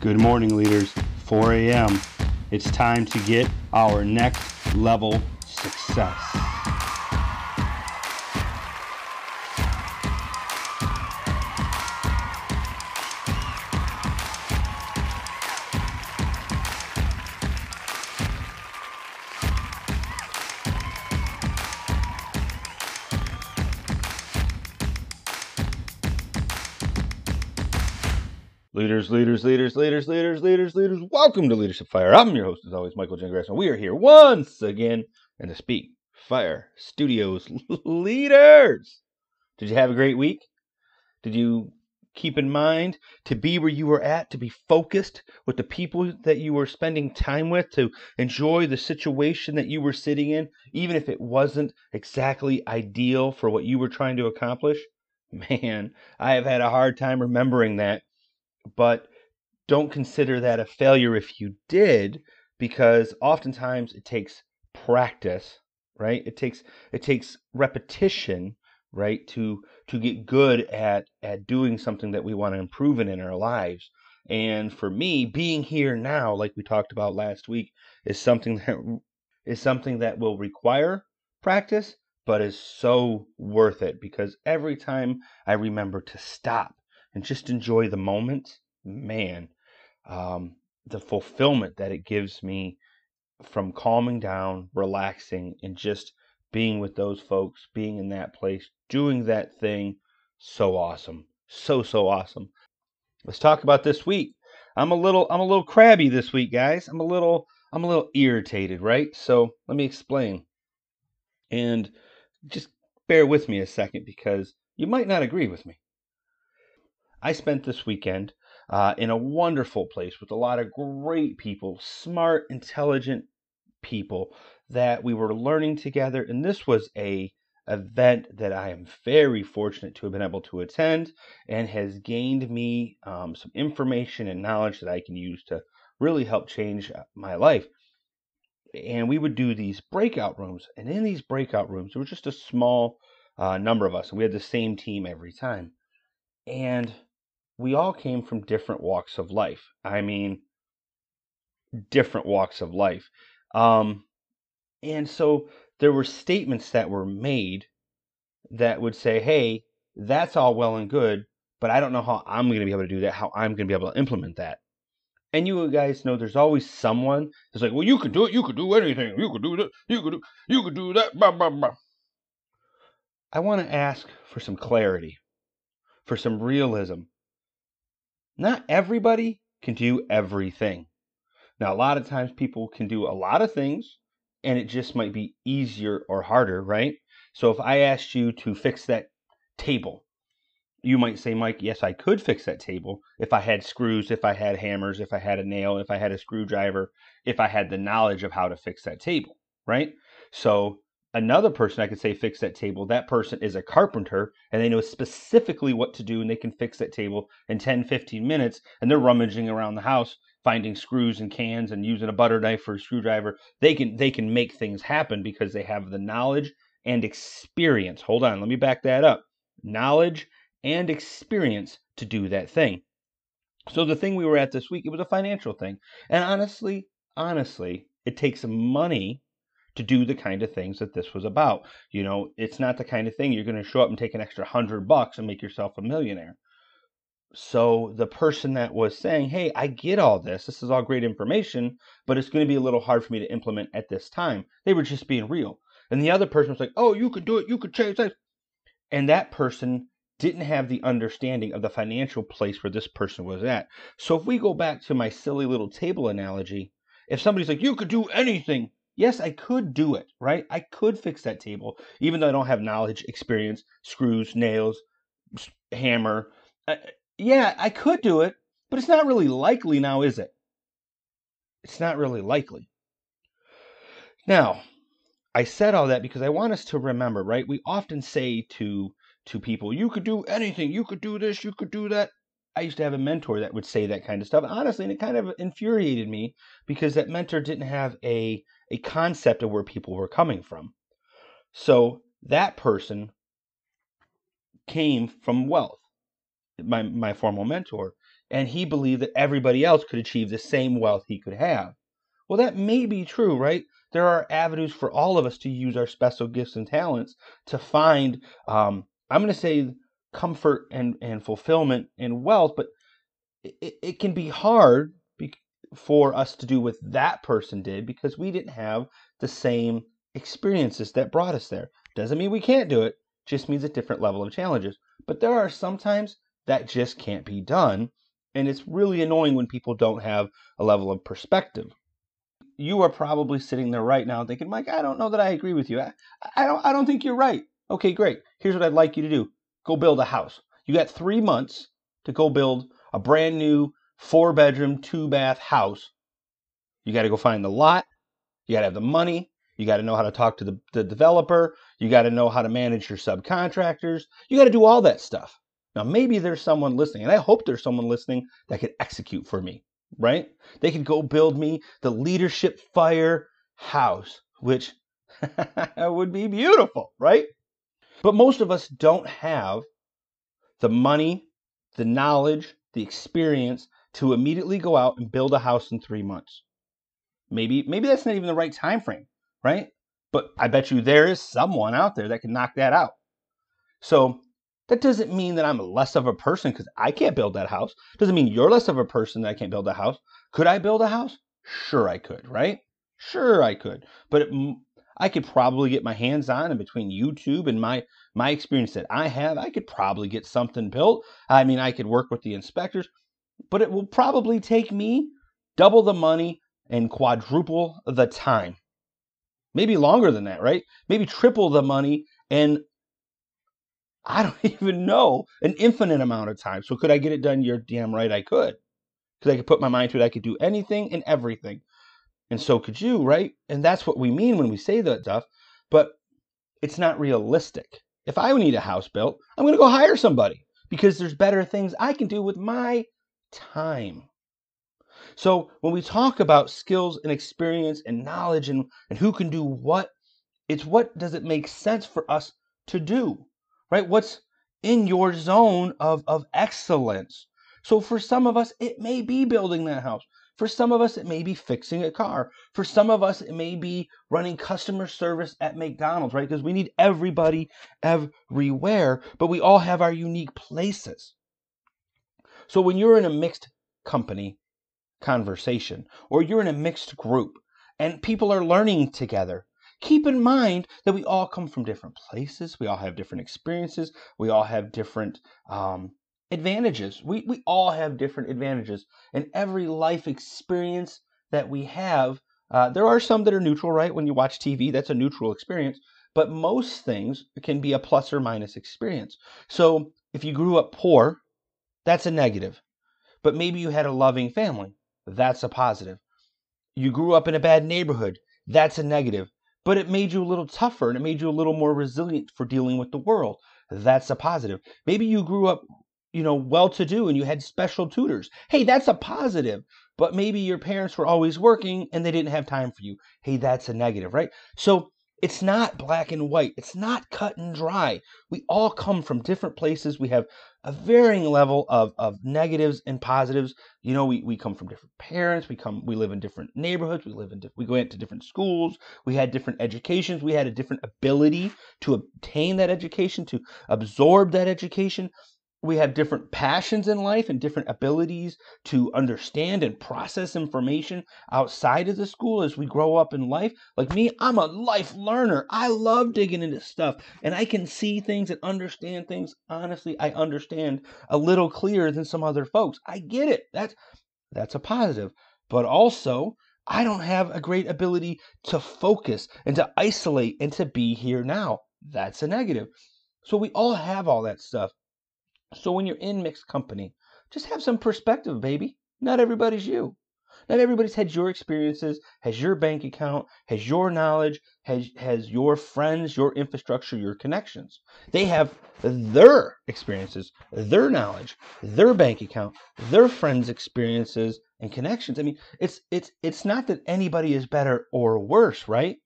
Good morning, leaders. 4 a.m. It's time to get our next level success. Leaders, leaders, leaders, leaders, leaders, leaders, leaders. Welcome to Leadership Fire. I'm your host, as always, Michael Jengrass, and we are here once again in the Speak Fire Studios. Leaders, did you have a great week? Did you keep in mind to be where you were at, to be focused with the people that you were spending time with, to enjoy the situation that you were sitting in, even if it wasn't exactly ideal for what you were trying to accomplish? Man, I have had a hard time remembering that but don't consider that a failure if you did because oftentimes it takes practice right? It takes it takes repetition right to to get good at at doing something that we want to improve in in our lives. And for me being here now like we talked about last week is something that is something that will require practice but is so worth it because every time i remember to stop and just enjoy the moment, man, um, the fulfillment that it gives me from calming down, relaxing, and just being with those folks, being in that place, doing that thing, so awesome, so so awesome. Let's talk about this week. I'm a little I'm a little crabby this week, guys. I'm a little I'm a little irritated, right? So let me explain. And just bear with me a second because you might not agree with me. I spent this weekend uh, in a wonderful place with a lot of great people, smart, intelligent people that we were learning together. And this was a event that I am very fortunate to have been able to attend and has gained me um, some information and knowledge that I can use to really help change uh, my life. And we would do these breakout rooms. And in these breakout rooms, there was just a small uh, number of us. And we had the same team every time. And we all came from different walks of life. I mean, different walks of life. Um, and so there were statements that were made that would say, hey, that's all well and good, but I don't know how I'm going to be able to do that, how I'm going to be able to implement that. And you guys know there's always someone that's like, well, you can do it, you can do anything, you can do that, you can do, you can do that. I want to ask for some clarity, for some realism, not everybody can do everything. Now, a lot of times people can do a lot of things and it just might be easier or harder, right? So if I asked you to fix that table, you might say, Mike, yes, I could fix that table if I had screws, if I had hammers, if I had a nail, if I had a screwdriver, if I had the knowledge of how to fix that table, right? So another person I could say fix that table. That person is a carpenter and they know specifically what to do and they can fix that table in 10, 15 minutes and they're rummaging around the house finding screws and cans and using a butter knife for a screwdriver. They can they can make things happen because they have the knowledge and experience. Hold on, let me back that up. Knowledge and experience to do that thing. So the thing we were at this week, it was a financial thing. And honestly, honestly, it takes money to do the kind of things that this was about. You know, it's not the kind of thing you're going to show up and take an extra hundred bucks and make yourself a millionaire. So the person that was saying, Hey, I get all this. This is all great information, but it's going to be a little hard for me to implement at this time. They were just being real. And the other person was like, Oh, you could do it. You could change that. And that person didn't have the understanding of the financial place where this person was at. So if we go back to my silly little table analogy, if somebody's like, You could do anything, yes, I could do it, right? I could fix that table, even though I don't have knowledge, experience, screws, nails, hammer. Uh, yeah, I could do it, but it's not really likely now, is it? It's not really likely. Now, I said all that because I want us to remember, right? We often say to to people, "You could do anything. You could do this. You could do that." I used to have a mentor that would say that kind of stuff. Honestly, and it kind of infuriated me because that mentor didn't have a a concept of where people were coming from. So that person came from wealth. my my formal mentor, and he believed that everybody else could achieve the same wealth he could have. Well, that may be true, right? There are avenues for all of us to use our special gifts and talents to find, um, I'm going to say, comfort and, and fulfillment and wealth, but it, it can be hard for us to do what that person did because we didn't have the same experiences that brought us there. Doesn't mean we can't do it, just means a different level of challenges. But there are sometimes that just can't be done. And it's really annoying when people don't have a level of perspective. You are probably sitting there right now thinking, Mike, I don't know that I agree with you. I, I don't I don't think you're right. Okay, great. Here's what I'd like you to do. Go build a house. You got three months to go build a brand new four bedroom, two bath house. You got to go find the lot. You got to have the money. You got to know how to talk to the, the developer. You got to know how to manage your subcontractors. You got to do all that stuff. Now, maybe there's someone listening, and I hope there's someone listening that could execute for me, right? They could go build me the leadership fire house, which would be beautiful, right? But most of us don't have the money, the knowledge, the experience to immediately go out and build a house in three months. Maybe maybe that's not even the right time frame, right? But I bet you there is someone out there that can knock that out. So that doesn't mean that I'm less of a person because I can't build that house. Doesn't mean you're less of a person that I can't build a house. Could I build a house? Sure, I could, right? Sure, I could. But it, I could probably get my hands on, and between YouTube and my my experience that I have, I could probably get something built. I mean, I could work with the inspectors but it will probably take me double the money and quadruple the time. Maybe longer than that, right? Maybe triple the money and I don't even know an infinite amount of time. So could I get it done? You're damn right I could. Because I could put my mind to it. I could do anything and everything. And so could you, right? And that's what we mean when we say that stuff. But it's not realistic. If I need a house built, I'm going to go hire somebody because there's better things I can do with my time. So when we talk about skills and experience and knowledge and, and who can do what, it's what does it make sense for us to do, right? What's in your zone of, of excellence. So for some of us, it may be building that house. For some of us, it may be fixing a car. For some of us, it may be running customer service at McDonald's, right? Because we need everybody everywhere, but we all have our unique places. So when you're in a mixed company conversation or you're in a mixed group and people are learning together, keep in mind that we all come from different places. We all have different experiences. We all have different um, advantages. We, we all have different advantages. And every life experience that we have, uh, there are some that are neutral, right? When you watch TV, that's a neutral experience. But most things can be a plus or minus experience. So if you grew up poor, that's a negative. But maybe you had a loving family. That's a positive. You grew up in a bad neighborhood. That's a negative. But it made you a little tougher and it made you a little more resilient for dealing with the world. That's a positive. Maybe you grew up, you know, well to do and you had special tutors. Hey, that's a positive. But maybe your parents were always working and they didn't have time for you. Hey, that's a negative, right? So it's not black and white. It's not cut and dry. We all come from different places. We have a varying level of, of negatives and positives. You know, we, we come from different parents. We come we live in different neighborhoods. We live in we go into different schools. We had different educations. We had a different ability to obtain that education, to absorb that education we have different passions in life and different abilities to understand and process information outside of the school as we grow up in life. Like me, I'm a life learner. I love digging into stuff and I can see things and understand things. Honestly, I understand a little clearer than some other folks. I get it. That's that's a positive. But also, I don't have a great ability to focus and to isolate and to be here now. That's a negative. So we all have all that stuff. So when you're in mixed company, just have some perspective, baby. Not everybody's you. Not everybody's had your experiences, has your bank account, has your knowledge, has has your friends, your infrastructure, your connections. They have their experiences, their knowledge, their bank account, their friends' experiences and connections. I mean, it's it's it's not that anybody is better or worse, right?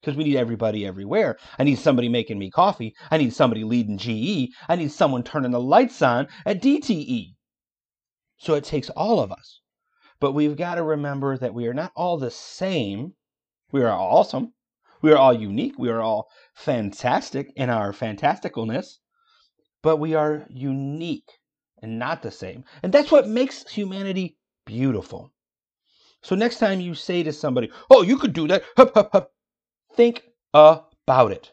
Because we need everybody everywhere. I need somebody making me coffee. I need somebody leading GE. I need someone turning the lights on at DTE. So it takes all of us. But we've got to remember that we are not all the same. We are all awesome. We are all unique. We are all fantastic in our fantasticalness. But we are unique and not the same. And that's what makes humanity beautiful. So next time you say to somebody, "Oh, you could do that," hup, hup, hup, think about it.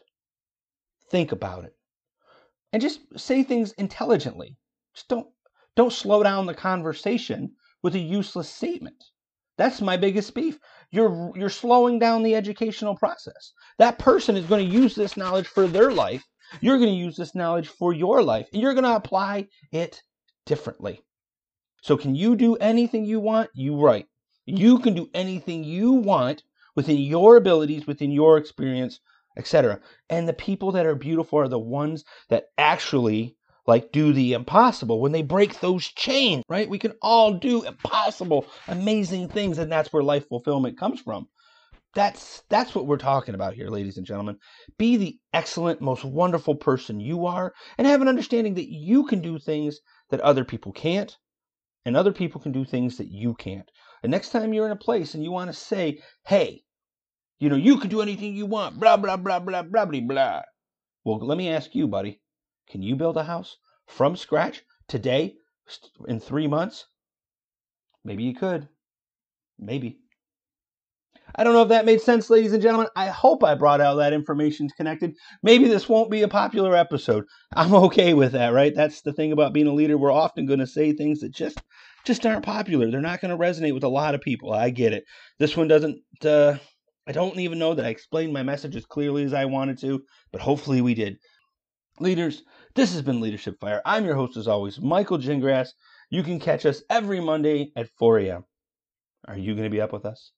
Think about it, and just say things intelligently. Just don't don't slow down the conversation with a useless statement. That's my biggest beef. You're you're slowing down the educational process. That person is going to use this knowledge for their life. You're going to use this knowledge for your life, and you're going to apply it differently. So, can you do anything you want? You right. You can do anything you want within your abilities, within your experience, etc. And the people that are beautiful are the ones that actually like do the impossible when they break those chains, right? We can all do impossible, amazing things, and that's where life fulfillment comes from. That's that's what we're talking about here, ladies and gentlemen. Be the excellent, most wonderful person you are, and have an understanding that you can do things that other people can't, and other people can do things that you can't. And next time you're in a place and you want to say, hey, you know, you can do anything you want, blah, blah, blah, blah, blah, blah, blah. Well, let me ask you, buddy, can you build a house from scratch today in three months? Maybe you could. Maybe. I don't know if that made sense, ladies and gentlemen. I hope I brought out that information connected. Maybe this won't be a popular episode. I'm okay with that, right? That's the thing about being a leader. We're often going to say things that just just aren't popular. They're not going to resonate with a lot of people. I get it. This one doesn't. Uh, I don't even know that I explained my message as clearly as I wanted to, but hopefully we did. Leaders, this has been Leadership Fire. I'm your host, as always, Michael Gingrass. You can catch us every Monday at 4 a.m. Are you going to be up with us?